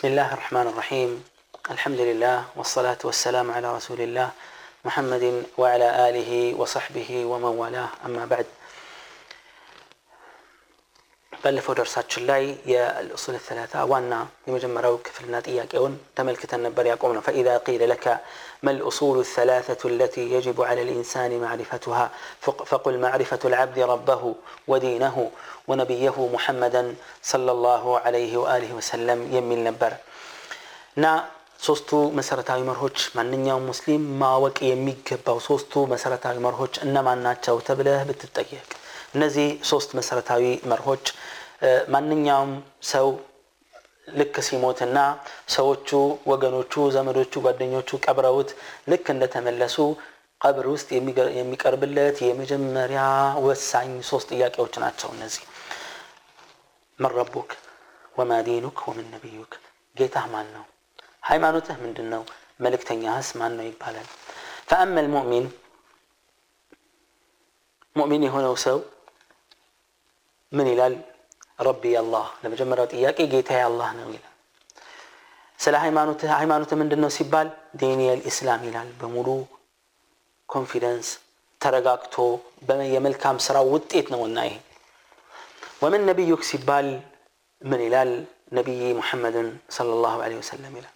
بسم الله الرحمن الرحيم. الحمد لله والصلاة والسلام على رسول الله محمد وعلى آله وصحبه ومن والاه. أما بعد ባለፈው ደርሳችን ላይ የልእሱል ሰላሳ ዋና የመጀመሪያው ክፍልና ጥያቄውን ተመልክተን ነበር ያቆም ነው ፈኢዛ ቂለ ለከ መልእሱሉ ሰላሰቱ ለቲ የጅቡ ዐለ ልኢንሳን ማዕሪፈቱሃ ፈቁል ማዕሪፈቱ ልዓብድ ረበሁ ወዲነሁ ወነቢየሁ ሙሐመደን ሰለላሁ ዐለይህ ወአሊህ ወሰለም የሚል ነበር እና ሶስቱ መሰረታዊ መርሆች ማንኛውም ሙስሊም ማወቅ የሚገባው ሶስቱ መሰረታዊ መርሆች እነማን ናቸው ተብለህ ብትጠየቅ እነዚህ ሶስት መሰረታዊ መርሆች ማንኛውም ሰው ልክ ሲሞትና ሰዎቹ ወገኖቹ ዘመዶቹ ጓደኞቹ ቀብረውት ልክ እንደተመለሱ ቀብር ውስጥ የሚቀርብለት የመጀመሪያ ወሳኝ ሶስት ጥያቄዎች ናቸው እነዚህ። መን ረቡክ? ወማ ዲኑክ? ወምን ነቢዩክ? ጌታህ ማን ነው? ሃይማኖትህ ምንድን ነው መልእክተኛህስ ማን ነው ይባላል። ፈአመ ልሙእሚን ሙእሚን የሆነው ሰው ምን ይላል ረቢ አላህ ለመጀመሪያው ጥያቄ ጌታዬ አላህ ነው ይላል ስለ ሃይማኖት ሃይማኖት ምንድን ነው ሲባል ዲኒ ልእስላም ይላል በሙሉ ኮንፊደንስ ተረጋግቶ የመልካም ስራ ውጤት ነውና ይሄ ወምን ነቢዩክ ሲባል ምን ይላል ነቢይ ሙሐመድን ለ ላሁ ለ ወሰለም ይላል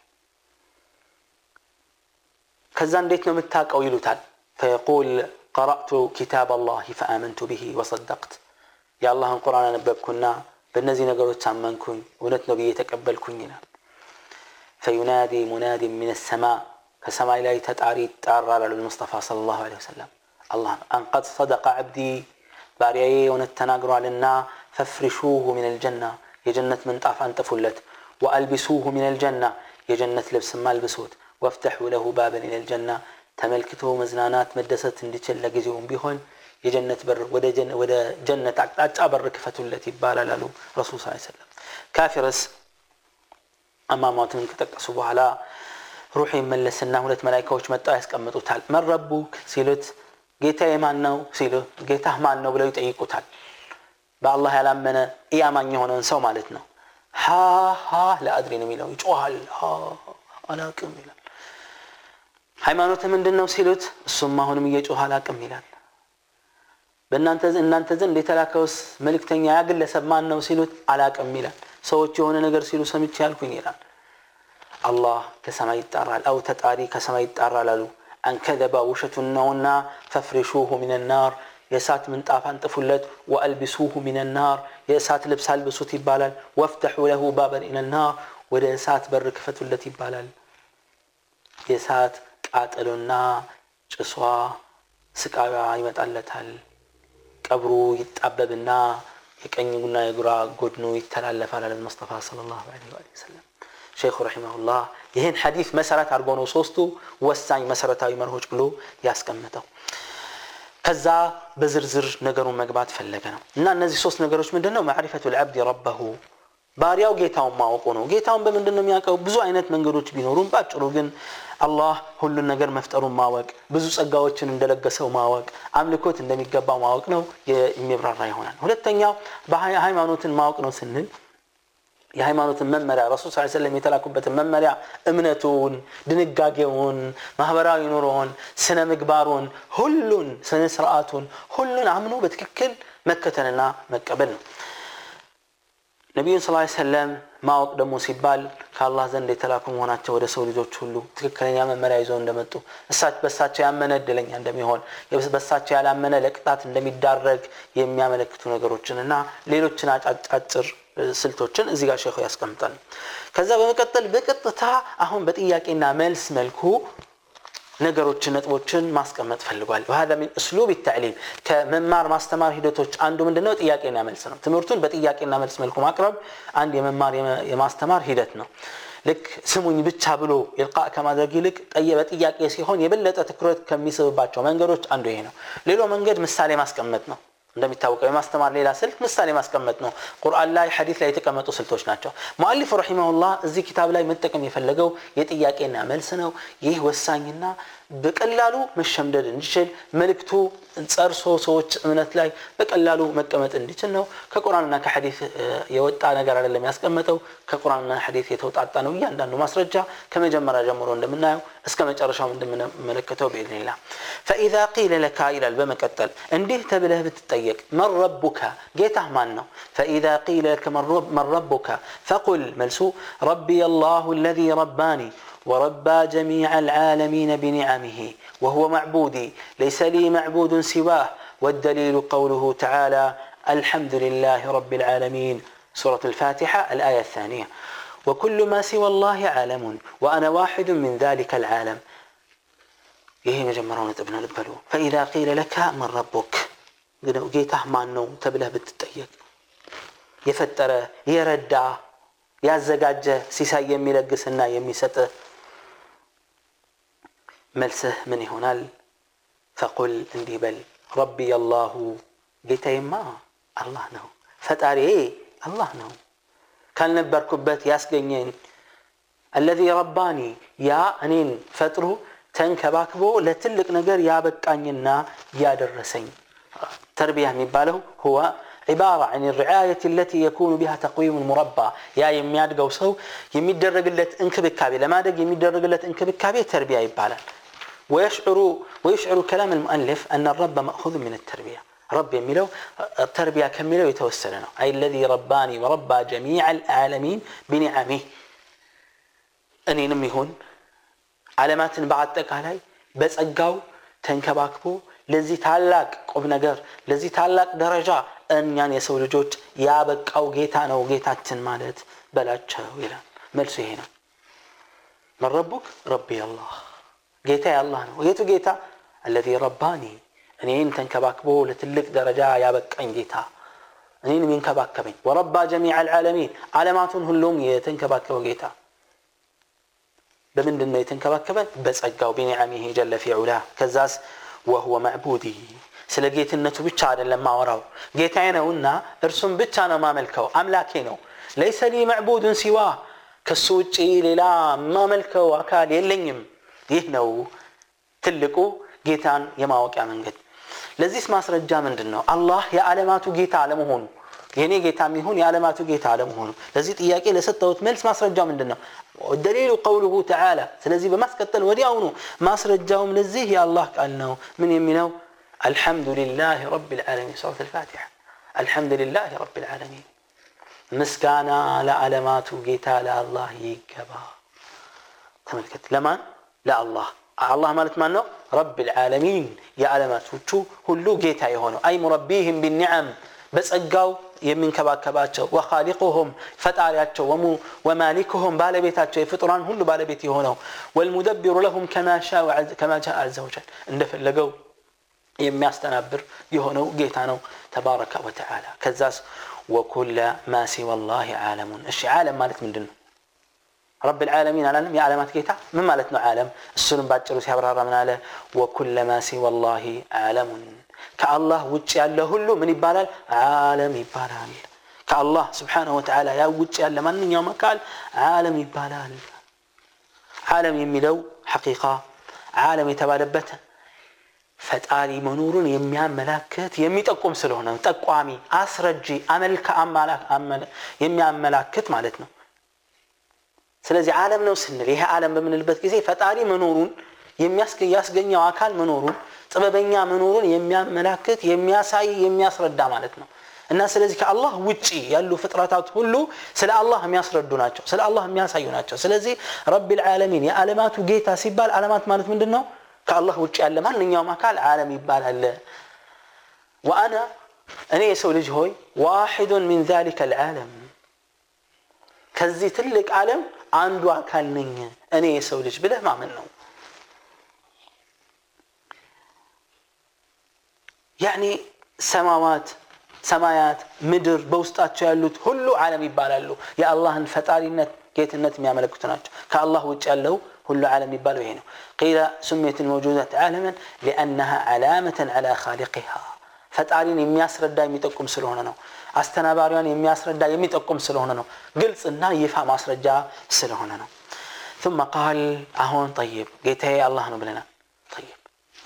ከዛ እንዴት ነው የምታውቀው ይሉታል ፈየቁል ቀራእቱ ኪታብ አላህ ፈአመንቱ ብሂ ወሰደቅት يا الله القرآن نبكنا بالنزي نقول تعمنكن ونت نبي يتقبل كنينا فينادي مناد من السماء كسماء لا يتعري تعرى المصطفى صلى الله عليه وسلم الله قد صدق عبدي باريي ونتناقر علينا ففرشوه من الجنة يا جنة من طاف أن تفلت وألبسوه من الجنة يا جنة لبس ما لبسوت وافتحوا له بابا إلى الجنة تملكته مزنانات مدست اندتشل لقزيهم بهن የጀነት በር ወደ ጀነት አቅጣጫ በር ክፈቱለት ይባላል አሉ ረሱል ስ ሰለም ካፊርስ አሟሟትን ከጠቀሱ በኋላ ሩሑ ይመለስና ሁለት መላይካዎች መጣው ያስቀምጡታል። መረቡክ ሲሉት ጌታ የማን ነው ሲሉ ጌታህ ማን ነው ብለው ይጠይቁታል። በአላህ ያላመነ ኢያማኝ የሆነውን ሰው ማለት ነው። ሃሃ ለአድሪ ነው የሚለው ይጮሃል። አላቅም ይላል። ሃይማኖት ምንድን ነው ሲሉት እሱም አሁንም እየጮህ አላቅም ይላል በእናንተ እናንተ ዘንድ የተላከውስ መልእክተኛ ያ ግለሰብ ማን ነው ሲሉት አላቅም ይላል። ሰዎች የሆነ ነገር ሲሉ ሰምቼ ያልኩኝ ይላል። አላህ ከሰማይ ይጣራል። አው ተጣሪ ከሰማይ ይጣራል አሉ። አንከዘባ ውሸቱን ነውና ፈፍሪሹሁ ሚን ናር የእሳት ምንጣፍ አንጥፉለት ወአልቢሱሁ ሚን ናር የእሳት ልብስ አልብሱት ይባላል። ወፍተሑ ለሁ ባበን ኢለ ናር ወደ እሳት በር ክፈቱለት ይባላል። የእሳት ቃጠሎና ጭሷ ስቃያ ይመጣለታል ቀብሩ ይጣበብና የቀኝና የግራ ጎድኑ ይተላለፋል አለ ሙስጠፋ صለ ላሁ ለ ወሰለም። ሼኹ ረሒመሁላህ ይህን ሐዲስ መሰረት አድርጎ ነው ሶስቱ ወሳኝ መሰረታዊ መርሆች ብሎ ያስቀምጠው ከዛ በዝርዝር ነገሩን መግባት ፈለገ ነው። እና እነዚህ ሶስት ነገሮች ምንድን ነው ማዕሪፈቱ ልዓብድ ረበሁ ባሪያው ጌታውን ማወቁ ነው። ጌታውን በምንድን ነው የሚያውቀው? ብዙ አይነት መንገዶች ቢኖሩም ባጭሩ ግን አላህ ሁሉን ነገር መፍጠሩን ማወቅ ብዙ ጸጋዎችን እንደለገሰው ማወቅ አምልኮት እንደሚገባው ማወቅ ነው የሚብራራ ይሆናል። ሁለተኛው ሃይማኖትን ማወቅ ነው ስንል የሃይማኖትን መመሪያ ረሱል ስ ሰለም የተላኩበትን መመሪያ እምነቱን ድንጋጌውን ማህበራዊ ኑሮውን ስነ ምግባሩን ሁሉን ስነ ስርዓቱን ሁሉን አምኖ በትክክል መከተልና መቀበል ነው ነቢዩን ስ ሰለም ማወቅ ደግሞ ሲባል ከአላህ ዘንድ የተላኩ መሆናቸው ወደ ሰው ልጆች ሁሉ ትክክለኛ መመሪያ ይዘው እንደመጡ በሳቸው ያመነ እድለኛ እንደሚሆን በሳቸው ያላመነ ለቅጣት እንደሚዳረግ የሚያመለክቱ ነገሮችን እና ሌሎችን አጫጭር ስልቶችን እዚህ ጋር ሼኹ ያስቀምጣል። ከዛ በመቀጠል በቀጥታ አሁን በጥያቄና መልስ መልኩ ነገሮችን ነጥቦችን ማስቀመጥ ፈልጓል። ወሀዛ ሚን እስሉብ ታዕሊም ከመማር ማስተማር ሂደቶች አንዱ ምንድነው? ጥያቄና መልስ ነው። ትምህርቱን በጥያቄና መልስ መልኩ ማቅረብ አንድ የመማር የማስተማር ሂደት ነው። ልክ ስሙኝ ብቻ ብሎ ኢልቃ ከማድረግ ይልቅ በጥያቄ ሲሆን የበለጠ ትኩረት ከሚስብባቸው መንገዶች አንዱ ይሄ ነው። ሌላው መንገድ ምሳሌ ማስቀመጥ ነው እንደሚታወቀው የማስተማር ሌላ ስልት ምሳሌ ማስቀመጥ ነው። ቁርአን ላይ ሐዲስ ላይ የተቀመጡ ስልቶች ናቸው። ሙአሊፍ ረሒመሁላህ እዚህ ኪታብ ላይ መጠቀም የፈለገው የጥያቄና መልስ ነው። ይህ ወሳኝና በቀላሉ መሸምደድ እንዲችል መልእክቱ ጸርሶ ሰዎች እምነት ላይ በቀላሉ መቀመጥ እንዲችል ነው ከቁርአንና ከሐዲስ የወጣ ነገር አይደለም ያስቀመጠው ከቁርአንና ሐዲስ የተውጣጣ ነው እያንዳንዱ ማስረጃ ከመጀመሪያ ጀምሮ እንደምናየው እስከ መጨረሻው እንደምንመለከተው ብኢዝኒላ ፈኢዛ ቂለ ለካ ይላል በመቀጠል እንዲህ ተብለህ ብትጠየቅ መን ረቡከ ጌታህ ማን ነው ፈኢዛ ቂለ ለከ መን ረቡከ ፈቁል መልሱ ረቢየ አላሁ አለዚ ረባኒ وربى جميع العالمين بنعمه وهو معبودي ليس لي معبود سواه والدليل قوله تعالى الحمد لله رب العالمين سورة الفاتحة الآية الثانية وكل ما سوى الله عالم وأنا واحد من ذلك العالم ይሄ መጀመሪያው ነጥብ ነው ልበሉ ፈኢዛ ቂለ ለካ መን ረቡክ ጌታህ ማን ነው ተብለህ ብትጠየቅ የፈጠረ የረዳ ያዘጋጀ ሲሳይ የሚለግስና የሚሰጥ መልስህ ምን ይሆናል ፈቁል እንዲህ በል ረቢ አላሁ ጌታዬማ አላህ ነው ፈጣሪዬ አላህ ነው ካልነበርኩበት ያስገኘኝ አለዚ ረባኒ ያ እኔን ፈጥሮ ተንከባክቦ ለትልቅ ነገር ያበቃኝና ያደረሰኝ ተርቢያ የሚባለው ሁዋ عبارة عن الرعاية التي يكون بها تقويم المربى يا يميادقو سو يميدرقلت انكبكابي لما دق يميدرقلت انكبكابي تربية يبالا ويشعر ويشعر كلام المؤلف أن الرب مأخوذ من التربية رب يميلو التربية كميلو يتوسلنا أي الذي رباني وربى جميع العالمين بنعمه أني نمي هون علامات بعد تقالاي بس أقاو ተንከባክቦ ለዚህ ታላቅ ቁም ነገር ለዚህ ታላቅ ደረጃ እኛን የሰው ልጆች ያበቃው ጌታ ነው ጌታችን ማለት በላቸው ይላል መልሱ ይሄ ነው መረቡክ ረቢ አላህ ጌታ አላህ ነው የቱ ጌታ አለዚ ረባኒ እኔን ተንከባክቦ ለትልቅ ደረጃ ያበቃኝ ጌታ እኔን የሚንከባከበኝ ወረባ ጀሚዕ አልዓለሚን ዓለማቱን ሁሉም የተንከባከበው ጌታ በምንድን ነው የተንከባከበን በጸጋው ቢኒዓሚሂ ጀለ ፊ ዑላ ከዛስ ወሁወ ማዕቡዲ ስለ ጌትነቱ ብቻ አይደለም ማወራው ጌታዬ ነውና እርሱም ብቻ ነው ማመልከው አምላኬ ነው ለይሰ ሊ ማዕቡድን ሲዋ ከሱ ውጭ ሌላ ማመልከው አካል የለኝም ይህ ነው ትልቁ ጌታን የማወቂያ መንገድ ለዚህስ ማስረጃ ምንድን ነው አላህ የዓለማቱ ጌታ አለመሆኑ የእኔ ጌታ የሚሆን የዓለማቱ ጌታ አለመሆኑ ለዚህ ጥያቄ ለሰጠሁት መልስ ማስረጃ ምንድን ነው ደሊሉ ቀውሉሁ ተዓላ ስለዚህ በማስቀጠል ወዲያውኑ ማስረጃውም ለዚህ የአላህ ቃል ነው ምን የሚለው الحمد لله رب العالمين سورة الفاتحة الحمد لله رب العالمين مسكانا لعلمات جيتا لا الله يقبا تملكت لمن لا الله. الله مالت مانو رب العالمين يا علامات وشو هلو جيتا يهونو اي مربيهم بالنعم بس اجاو يمن كبا كباتشو وخالقهم فتعالياتشو ومو ومالكهم بالبيتاتشو فطران هلو بالبيتي يهونو والمدبر لهم كما شاء كما جاء عز وجل اندف اللقو يم يستنبر يهونو جيتانو تبارك وتعالى كزاس وكل ما سوى الله عالم الشي عالم مالت من دنو ረብ ልዓለሚን አላለም። የዓለማት ጌታ ምን ማለት ነው? ዓለም እሱንም ባጭሩ ሲያብራራ ምን አለ? ወኩለ ማ ሲወ ላህ ዓለሙን። ከአላህ ውጭ ያለ ሁሉ ምን ይባላል? ዓለም ይባላል። ከአላህ ስብሓንሁ ወተዓላ ያ ውጭ ያለ ማንኛውም አካል ዓለም ይባላል። ዓለም የሚለው ሐቂቃ ዓለም የተባለበት ፈጣሪ መኖሩን የሚያመላክት የሚጠቁም ስለሆነ ጠቋሚ አስረጂ አመልከ የሚያመላክት ማለት ነው ስለዚህ ዓለም ነው ስንል ይሄ ዓለም በምንልበት ጊዜ ፈጣሪ መኖሩን ያስገኘው አካል መኖሩን ጥበበኛ መኖሩን የሚያመላክት የሚያሳይ የሚያስረዳ ማለት ነው። እና ስለዚህ ከአላህ ውጪ ያሉ ፍጥረታት ሁሉ ስለ አላህ የሚያስረዱ ናቸው ስለ አላህ የሚያሳዩ ናቸው። ስለዚህ ረቢ ልዓለሚን የዓለማቱ ጌታ ሲባል ዓለማት ማለት ምንድን ነው ከአላህ ውጭ ያለ ማንኛውም አካል ዓለም ይባላል ወአና እኔ የሰው ልጅ ሆይ ዋሒዱን ሚን ዛሊከ ልዓለም። ከዚህ ትልቅ ዓለም አንዱ አካል ነኝ እኔ የሰው ልጅ ብለህ ማመን ነው ያኒ ሰማዋት ሰማያት ምድር በውስጣቸው ያሉት ሁሉ ዓለም ይባላሉ የአላህን ፈጣሪነት ጌትነት የሚያመለክቱ ናቸው ከአላህ ውጭ ያለው ሁሉ ዓለም የሚባለው ይሄ ነው ቂለ ስሜት ልመውጁዳት ዓለመን ሊአነሃ ዓላመተን ዓላ ካሊቅሃ ፈጣሪን የሚያስረዳ የሚጠቁም ስለሆነ ነው አስተናባሪዋን የሚያስረዳ የሚጠቁም ስለሆነ ነው ግልጽና ይፋ ማስረጃ ስለሆነ ነው ثم قال አሁን طيب ጌታዬ አላህ ነው ብለናል طيب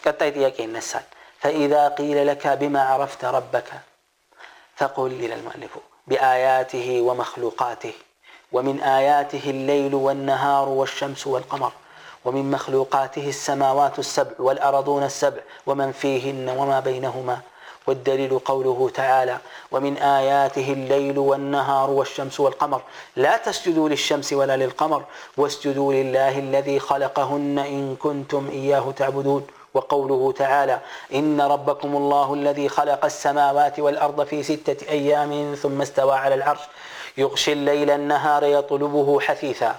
ቀጣይ ጥያቄ ይነሳል فإذا قيل لك بما عرفت ربك فقل إلى المؤلف بآياته ومخلوقاته ومن آياته الليل والنهار والشمس والقمر ومن مخلوقاته السماوات السبع والأرضون السبع ومن فيهن وما بينهما والدليل قوله تعالى ومن آياته الليل والنهار والشمس والقمر. لا تسجدوا للشمس ولا للقمر واسجدوا لله الذي خلقهن إن كنتم إياه تعبدون. وقوله تعالى إن ربكم الله الذي خلق السماوات والأرض في ستة أيام ثم استوى على العرش. يغشي الليل النهار يطلبه حثيثا.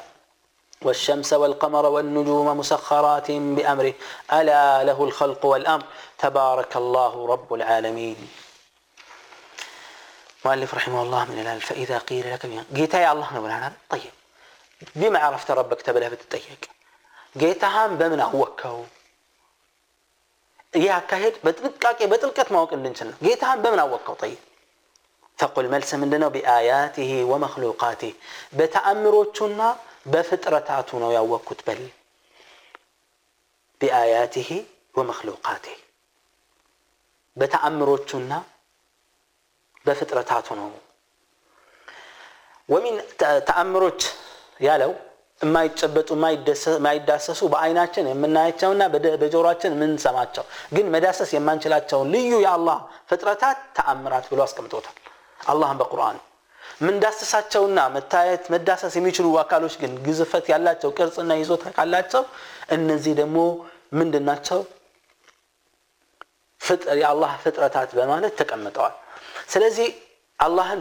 والشمس والقمر والنجوم مسخرات بأمره ألا له الخلق والأمر تبارك الله رب العالمين مؤلف رحمه الله من الآن فإذا قيل لك جيتا يا الله نقول أنا طيب بما عرفت ربك تبله بتطيق ጌታህን በምን አወቅከው ይህ አካሄድ በጥንቃቄ በጥልቀት ማወቅ እንድንችል ነው ጌታህን በምን አወቅከው ጠይቅ ተቁል መልስ ምንድነው ቢአያቲህ ወመክሉቃቲህ በተአምሮቹና በፍጥረታቱ ነው ያወቅኩት በል ቢአያቲህ ወመክሉቃቲህ በተአምሮቹና በፍጥረታቱ ነው። ወሚን ተአምሮች ያለው የማይጨበጡ የማይዳሰሱ በአይናችን የምናያቸውና በጆሮችን የምንሰማቸው ግን መዳሰስ የማንችላቸውን ልዩ የአላህ ፍጥረታት ተአምራት ብሎ አስቀምጦታል። አላህም በቁርአኑ ምንዳስሳቸውና መታየት መዳሰስ የሚችሉ አካሎች ግን ግዝፈት ያላቸው ቅርጽና ይዞታ ካላቸው እነዚህ ደግሞ ምንድን ናቸው? የአላህ ፍጥረታት በማለት ተቀምጠዋል። ስለዚህ አላህን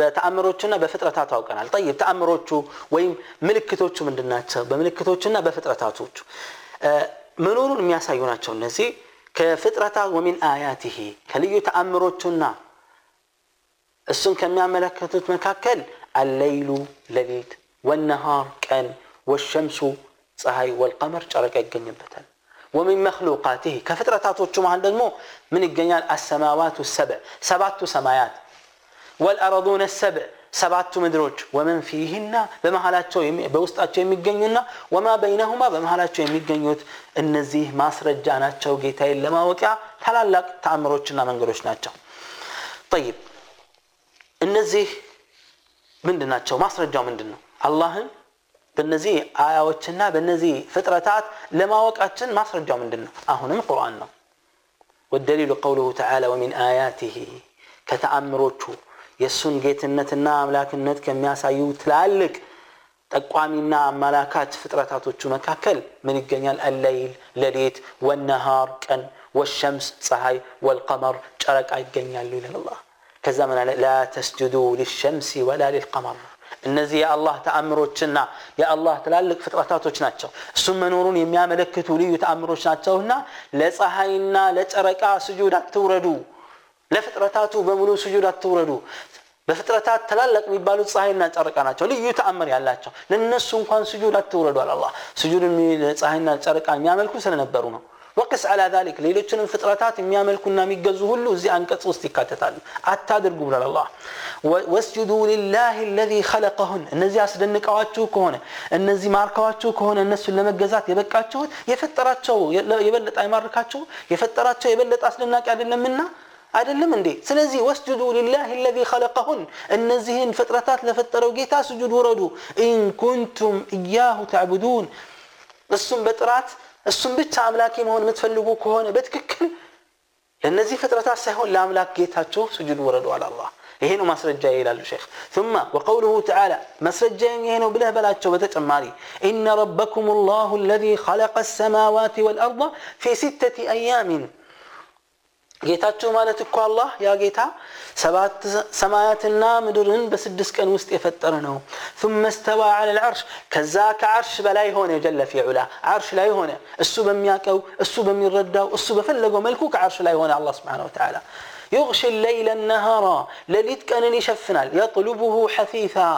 በተአምሮቹና በፍጥረታቱ አውቀናል። ጠይብ ተአምሮቹ ወይም ምልክቶቹ ምንድን ናቸው? በምልክቶቹና በፍጥረታቶቹ መኖሩን የሚያሳዩ ናቸው እነዚህ። ከፍጥረታት ወሚን አያቲሂ ከልዩ ተአምሮቹና እሱን ከሚያመለክቱት መካከል አለይሉ ሌሊት ወነሃር ቀን ወሸምሱ ፀሐይ ወልቀመር ጨረቃ ይገኝበታል ወሚን መክሉቃቲህ ከፍጥረታቶቹ መሃል ደግሞ ምን ይገኛል አሰማዋቱ ሰብዕ ሰባቱ ሰማያት ወልአረዱነ ሰብዕ ሰባቱ ምድሮች ወመን ፊህና በመሃላቸው በውስጣቸው የሚገኙና ወማ በይነሁማ በመሃላቸው የሚገኙት እነዚህ ማስረጃ ናቸው ጌታዬን ለማወቂያ ታላላቅ ተአምሮችና መንገዶች ናቸው ጠይብ እነዚህ ምንድን ናቸው? ማስረጃው ምንድን ነው? አላህን በእነዚህ አያዎችና በእነዚህ ፍጥረታት ለማወቃችን ማስረጃው ምንድን ነው? አሁንም ቁርአን ነው። ወደሊሉ ቀውሉሁ ተዓላ ወሚን አያቲህ ከተአምሮቹ የእሱን ጌትነትና አምላክነት ከሚያሳዩ ትላልቅ ጠቋሚና አመላካት ፍጥረታቶቹ መካከል ምን ይገኛል? አለይል ሌሊት፣ ወነሃር ቀን፣ ወሸምስ ፀሐይ፣ ወልቀመር ጨረቃ ይገኛሉ ይላል አላህ ከዛ ምን አለ ላ ተስጁዱ ሊሸምሲ ወላ ሊልቀመር እነዚህ የአላህ ተአምሮችና የአላህ ትላልቅ ፍጥረታቶች ናቸው እሱም መኖሩን የሚያመለክቱ ልዩ ተአምሮች ናቸውና ለፀሐይና ለጨረቃ ስጁድ አትውረዱ ለፍጥረታቱ በሙሉ ስጁድ አትውረዱ በፍጥረታት ታላላቅ የሚባሉት ፀሐይና ጨረቃ ናቸው ልዩ ተአምር ያላቸው ለነሱ እንኳን ስጁድ አትውረዱ አለ አላህ ስጁድ ፀሐይና ጨረቃ የሚያመልኩ ስለነበሩ ነው ወቅስ አላ ዛሊክ ሌሎችንም ፍጥረታት የሚያመልኩና የሚገዙ ሁሉ እዚህ አንቀጽ ውስጥ ይካተታሉ አታድርጉ ብሏል አላህ ወስጁዱ ሊላህ ለዚ ኸለቀሁን እነዚህ አስደንቀዋችሁ ከሆነ እነዚህ ማርከዋችሁ ከሆነ እነሱን ለመገዛት የበቃችሁት የፈጠራቸው የበለጠ አይማርካችሁ የፈጠራቸው የበለጠ አስደናቂ አይደለምና አይደለም እንዴ ስለዚህ ወስጁዱ ሊላህ ለዚ ኸለቀሁን እነዚህን ፍጥረታት ለፈጠረው ጌታ ስጁድ ውረዱ ኢን ኩንቱም እያሁ ተዕቡዱን እሱም በጥራት እሱም ብቻ አምላኪ መሆን የምትፈልጉ ከሆነ በትክክል ለእነዚህ ፍጥረታት ሳይሆን ለአምላክ ጌታቸው ስጁድ ውረዱ አለ አላህ ይሄ ነው ማስረጃ ይላሉ ሼክ ثم وقوله تعالى መስረጃ ይሄ ነው ብለህ በላቸው በተጨማሪ إن ربكم الله الذي خلق السماوات والأرض في ستة أيام ጌታችሁ ማለት እኮ አላህ ያ ጌታ ሰባት ሰማያትና ምድርን በስድስት ቀን ውስጥ የፈጠረ ነው ثم استوى على العرش ከዛ ከዓርሽ በላይ ሆነ ጀለ ፊ ዑላ ዓርሽ ላይ ሆነ እሱ በሚያቀው እሱ በሚረዳው እሱ በፈለገው መልኩ ከዓርሽ ላይ ሆነ አላህ ስብሓን ወተዓላ يغشي الليل النهار لليت كان يشفنال يطلبه حثيثا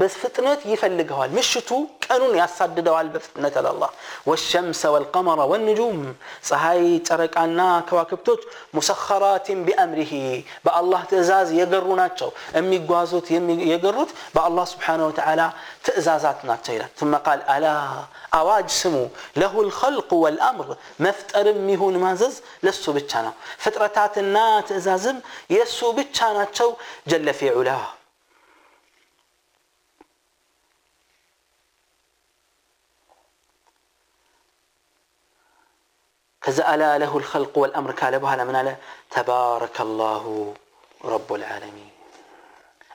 بس فتنت يفلقها مشتو ቀኑን ያሳድደዋል በፍጥነት አላህ ወሸምሰ ወልቀመረ ወንጁም ፀሐይ ጨረቃና ከዋክብቶች ሙሰኸራትን ቢአምሪሂ በአላህ ትእዛዝ የገሩ ናቸው የሚጓዙት የገሩት በአላህ ስብሓን ወተዓላ ትእዛዛት ናቸው ይላል ثم قال አላ አዋጅ ስሙ ለሁ ልኸልቁ ወልአምር መፍጠርም ይሁን ማዘዝ ለሱ ብቻ ነው ፍጥረታትና ትእዛዝም የእሱ ብቻ ናቸው ጀለ ፊ ዑላ ከዛ አላ ለሁ ልኸልቁ ወልአምር ካለ በኋላ ምን አለ? ተባረከ ላሁ ረቡ ልዓለሚን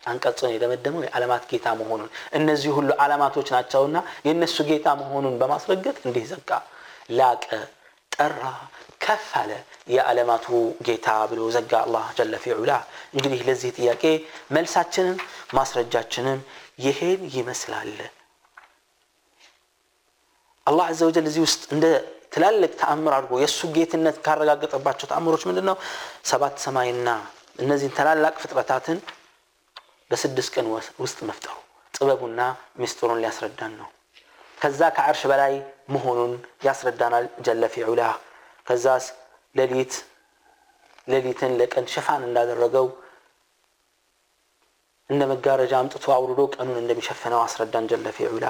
አንቀጹን የደመደመው የዓለማት ጌታ መሆኑን። እነዚህ ሁሉ ዓለማቶች ናቸውና የእነሱ ጌታ መሆኑን በማስረገጥ እንዲህ ዘጋ ላቀ ጠራ ከፍ አለ የዓለማቱ ጌታ ብሎ ዘጋ አላህ ጀለ ፊ እንግዲህ ለዚህ ጥያቄ መልሳችንም ማስረጃችንም ይሄን ይመስላል አላህ አዘ ወጀል እዚህ ውስጥ እንደ ትላልቅ ተአምር አድርጎ የእሱ ጌትነት ካረጋገጠባቸው ተአምሮች ምንድን ነው ሰባት ሰማይና እነዚህን ታላላቅ ፍጥረታትን በስድስት ቀን ውስጥ መፍጠሩ ጥበቡና ሚስጥሩን ሊያስረዳን ነው። ከዛ ከዓርሽ በላይ መሆኑን ያስረዳናል። ጀለ ፊ ዑላ ከዛስ ሌሊት ሌሊትን ለቀን ሽፋን እንዳደረገው እንደ መጋረጃ አምጥቶ አውርዶ ቀኑን እንደሚሸፍነው አስረዳን። ጀለ ፊ ዑላ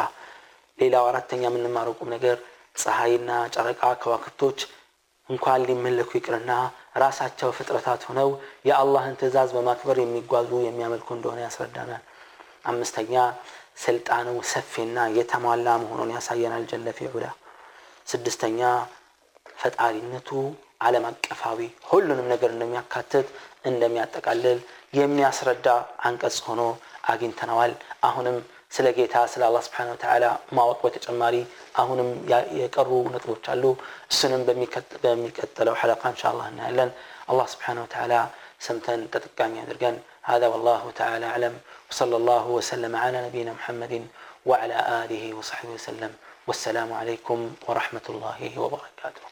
ሌላው አራተኛ የምንማረው ቁም ነገር ፀሐይና ጨረቃ ከዋክብቶች እንኳን ሊመለኩ ይቅርና ራሳቸው ፍጥረታት ሆነው የአላህን ትእዛዝ በማክበር የሚጓዙ የሚያመልኩ እንደሆነ ያስረዳናል። አምስተኛ ስልጣኑ ሰፊና የተሟላ መሆኑን ያሳየናል ጀለ ፊ ዑላ ስድስተኛ ፈጣሪነቱ ዓለም አቀፋዊ ሁሉንም ነገር እንደሚያካትት እንደሚያጠቃልል የሚያስረዳ አንቀጽ ሆኖ አግኝተነዋል። አሁንም ስለ ጌታ ስለ አላህ ስብሓን ወተዓላ ማወቅ በተጨማሪ አሁንም የቀሩ ነጥቦች አሉ እሱንም በሚቀጥለው ሐለቃ እንሻ አላህ እናያለን አላህ ስብሓን ወተዓላ سمتن تتقاني أدرقان هذا والله تعالى أعلم وصلى الله وسلم على نبينا محمد وعلى آله وصحبه وسلم والسلام عليكم ورحمة الله وبركاته